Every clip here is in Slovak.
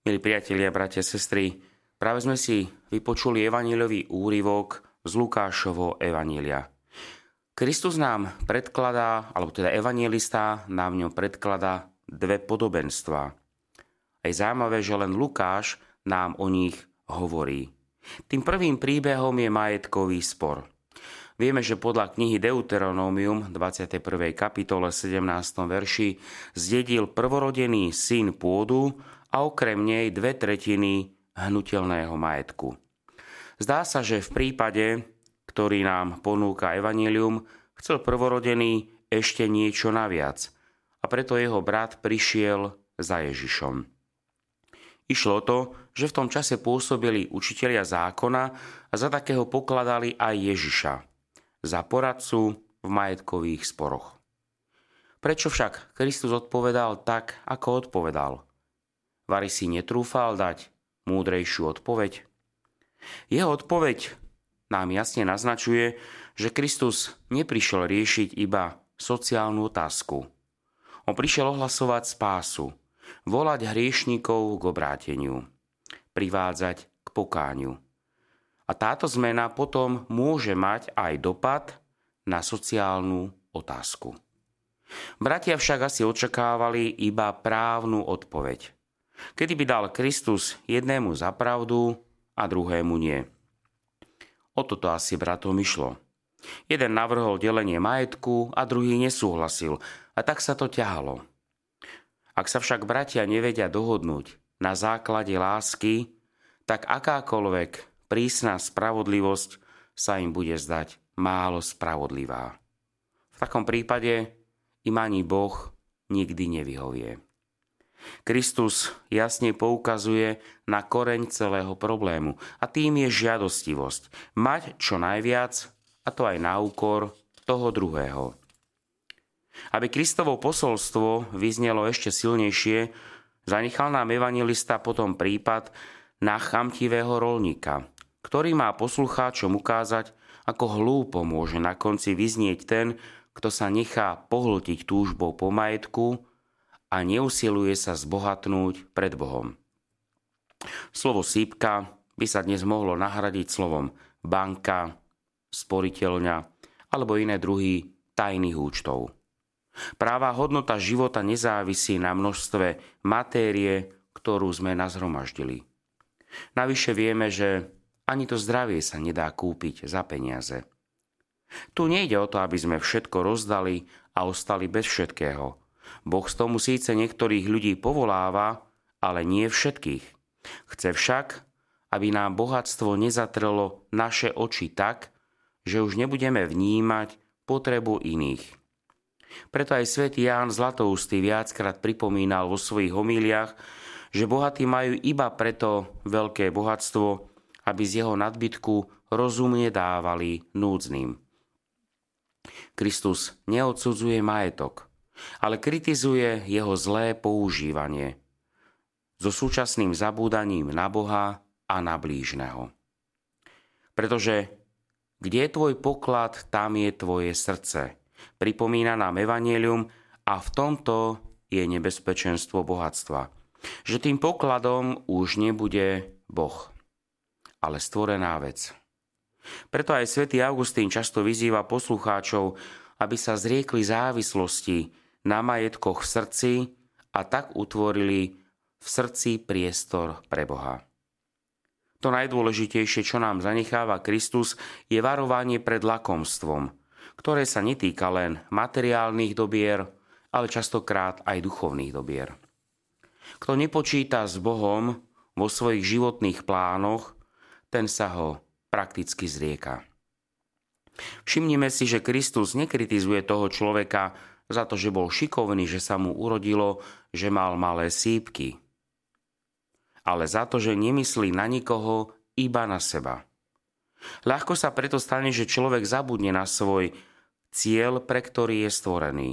Milí priatelia, bratia, sestry, práve sme si vypočuli evaníliový úryvok z Lukášovo evanília. Kristus nám predkladá, alebo teda evangelista nám ňom predkladá dve podobenstva. Je zaujímavé, že len Lukáš nám o nich hovorí. Tým prvým príbehom je majetkový spor. Vieme, že podľa knihy Deuteronomium 21. kapitole 17. verši zdedil prvorodený syn pôdu a okrem nej dve tretiny hnutelného majetku. Zdá sa, že v prípade, ktorý nám ponúka Evangelium, chcel prvorodený ešte niečo naviac a preto jeho brat prišiel za Ježišom. Išlo to, že v tom čase pôsobili učitelia zákona a za takého pokladali aj Ježiša, za poradcu v majetkových sporoch. Prečo však Kristus odpovedal tak, ako odpovedal – Vary si netrúfal dať múdrejšiu odpoveď? Jeho odpoveď nám jasne naznačuje, že Kristus neprišiel riešiť iba sociálnu otázku. On prišiel ohlasovať spásu, volať hriešníkov k obráteniu, privádzať k pokániu. A táto zmena potom môže mať aj dopad na sociálnu otázku. Bratia však asi očakávali iba právnu odpoveď. Kedy by dal Kristus jednému za pravdu a druhému nie. O toto asi bratom išlo. Jeden navrhol delenie majetku a druhý nesúhlasil a tak sa to ťahalo. Ak sa však bratia nevedia dohodnúť na základe lásky, tak akákoľvek prísna spravodlivosť sa im bude zdať málo spravodlivá. V takom prípade im ani Boh nikdy nevyhovie. Kristus jasne poukazuje na koreň celého problému a tým je žiadostivosť. Mať čo najviac a to aj na úkor toho druhého. Aby Kristovo posolstvo vyznelo ešte silnejšie, zanechal nám evangelista potom prípad na chamtivého rolníka, ktorý má poslucháčom ukázať, ako hlúpo môže na konci vyznieť ten, kto sa nechá pohltiť túžbou po majetku a neusiluje sa zbohatnúť pred Bohom. Slovo sípka by sa dnes mohlo nahradiť slovom banka, sporiteľňa alebo iné druhy tajných účtov. Práva hodnota života nezávisí na množstve matérie, ktorú sme nazhromaždili. Navyše vieme, že ani to zdravie sa nedá kúpiť za peniaze. Tu nejde o to, aby sme všetko rozdali a ostali bez všetkého, Boh z tomu síce niektorých ľudí povoláva, ale nie všetkých. Chce však, aby nám bohatstvo nezatrelo naše oči tak, že už nebudeme vnímať potrebu iných. Preto aj svätý Ján Zlatoustý viackrát pripomínal vo svojich homíliach, že bohatí majú iba preto veľké bohatstvo, aby z jeho nadbytku rozumne dávali núdznym. Kristus neodsudzuje majetok – ale kritizuje jeho zlé používanie so súčasným zabúdaním na Boha a na blížneho. Pretože kde je tvoj poklad, tam je tvoje srdce. Pripomína nám Evangelium a v tomto je nebezpečenstvo bohatstva. Že tým pokladom už nebude Boh, ale stvorená vec. Preto aj svätý Augustín často vyzýva poslucháčov, aby sa zriekli závislosti na majetkoch v srdci a tak utvorili v srdci priestor pre Boha. To najdôležitejšie, čo nám zanecháva Kristus, je varovanie pred lakomstvom, ktoré sa netýka len materiálnych dobier, ale častokrát aj duchovných dobier. Kto nepočíta s Bohom vo svojich životných plánoch, ten sa ho prakticky zrieka. Všimnime si, že Kristus nekritizuje toho človeka za to, že bol šikovný, že sa mu urodilo, že mal malé sípky. Ale za to, že nemyslí na nikoho, iba na seba. Ľahko sa preto stane, že človek zabudne na svoj cieľ, pre ktorý je stvorený.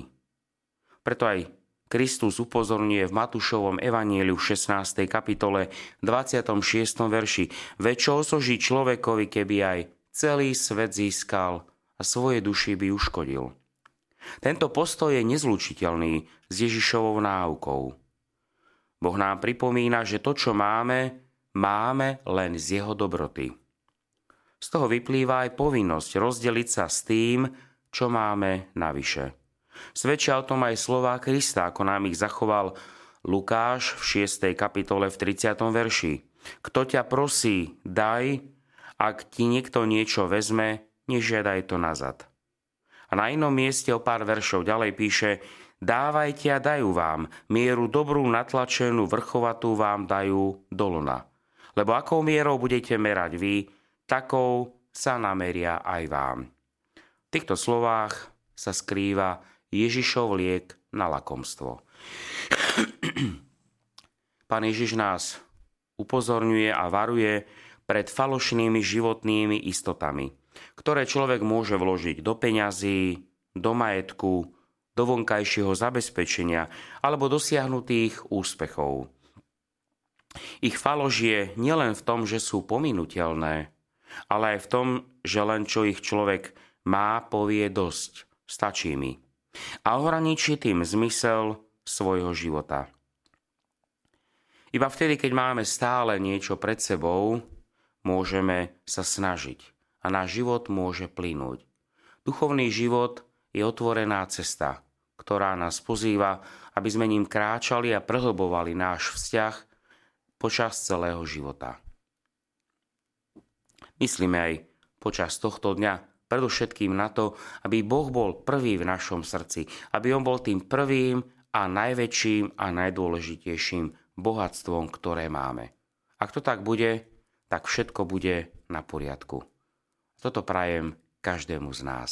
Preto aj Kristus upozorňuje v Matúšovom evanieliu v 16. kapitole 26. verši čo osoží človekovi, keby aj celý svet získal a svoje duši by uškodil. Tento postoj je nezlučiteľný s Ježišovou náukou. Boh nám pripomína, že to, čo máme, máme len z jeho dobroty. Z toho vyplýva aj povinnosť rozdeliť sa s tým, čo máme navyše. Svedčia o tom aj slová Krista, ako nám ich zachoval Lukáš v 6. kapitole v 30. verši. Kto ťa prosí, daj, ak ti niekto niečo vezme, nežiadaj to nazad. A na inom mieste o pár veršov ďalej píše, dávajte a dajú vám, mieru dobrú natlačenú vrchovatú vám dajú doluna. Lebo akou mierou budete merať vy, takou sa nameria aj vám. V týchto slovách sa skrýva Ježišov liek na lakomstvo. Pán Ježiš nás upozorňuje a varuje pred falošnými životnými istotami, ktoré človek môže vložiť do peňazí, do majetku, do vonkajšieho zabezpečenia alebo dosiahnutých úspechov. Ich falož je nielen v tom, že sú pominutelné, ale aj v tom, že len čo ich človek má, povie dosť, stačí mi. A ohraničí tým zmysel svojho života. Iba vtedy, keď máme stále niečo pred sebou, môžeme sa snažiť a náš život môže plynúť. Duchovný život je otvorená cesta, ktorá nás pozýva, aby sme ním kráčali a prehlbovali náš vzťah počas celého života. Myslíme aj počas tohto dňa predovšetkým na to, aby Boh bol prvý v našom srdci, aby On bol tým prvým a najväčším a najdôležitejším bohatstvom, ktoré máme. Ak to tak bude, tak všetko bude na poriadku. Toto prajem každému z nás.